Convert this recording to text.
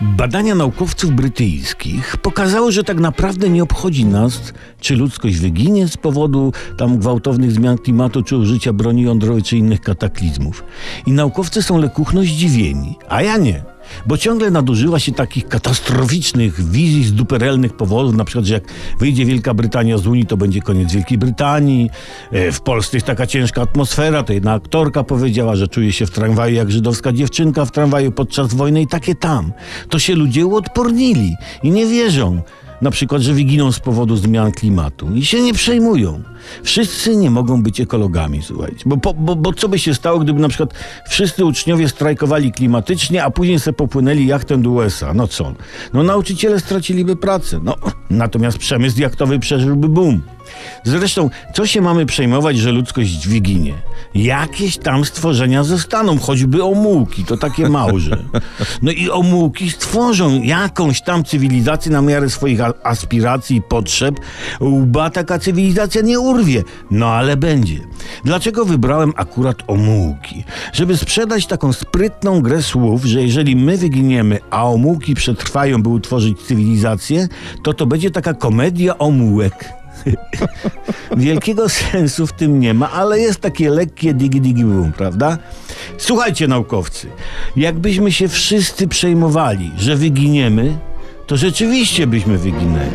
Badania naukowców brytyjskich pokazały, że tak naprawdę nie obchodzi nas, czy ludzkość wyginie z powodu tam gwałtownych zmian klimatu, czy użycia broni jądrowej, czy innych kataklizmów. I naukowcy są lekuchno zdziwieni, a ja nie. Bo ciągle nadużywa się takich katastroficznych wizji z duperelnych powodów, na przykład, że jak wyjdzie Wielka Brytania z Unii, to będzie koniec Wielkiej Brytanii. E, W Polsce jest taka ciężka atmosfera, to jedna aktorka powiedziała, że czuje się w tramwaju jak żydowska dziewczynka w tramwaju podczas wojny i takie tam. To się ludzie uodpornili i nie wierzą na przykład, że wyginą z powodu zmian klimatu i się nie przejmują. Wszyscy nie mogą być ekologami, słuchajcie. Bo, bo, bo, bo co by się stało, gdyby na przykład wszyscy uczniowie strajkowali klimatycznie, a później se popłynęli jachtem do USA? No co? No nauczyciele straciliby pracę. No, natomiast przemysł jachtowy przeżyłby boom. Zresztą, co się mamy przejmować, że ludzkość wyginie? Jakieś tam stworzenia zostaną, choćby omułki, to takie małże. No i omułki stworzą jakąś tam cywilizację na miarę swoich aspiracji i potrzeb. Łba taka cywilizacja nie urwie, no ale będzie. Dlaczego wybrałem akurat omułki? Żeby sprzedać taką sprytną grę słów, że jeżeli my wyginiemy, a omułki przetrwają, by utworzyć cywilizację, to to będzie taka komedia omułek. Wielkiego sensu w tym nie ma, ale jest takie lekkie digi-digi boom, prawda? Słuchajcie, naukowcy, jakbyśmy się wszyscy przejmowali, że wyginiemy, to rzeczywiście byśmy wyginęli.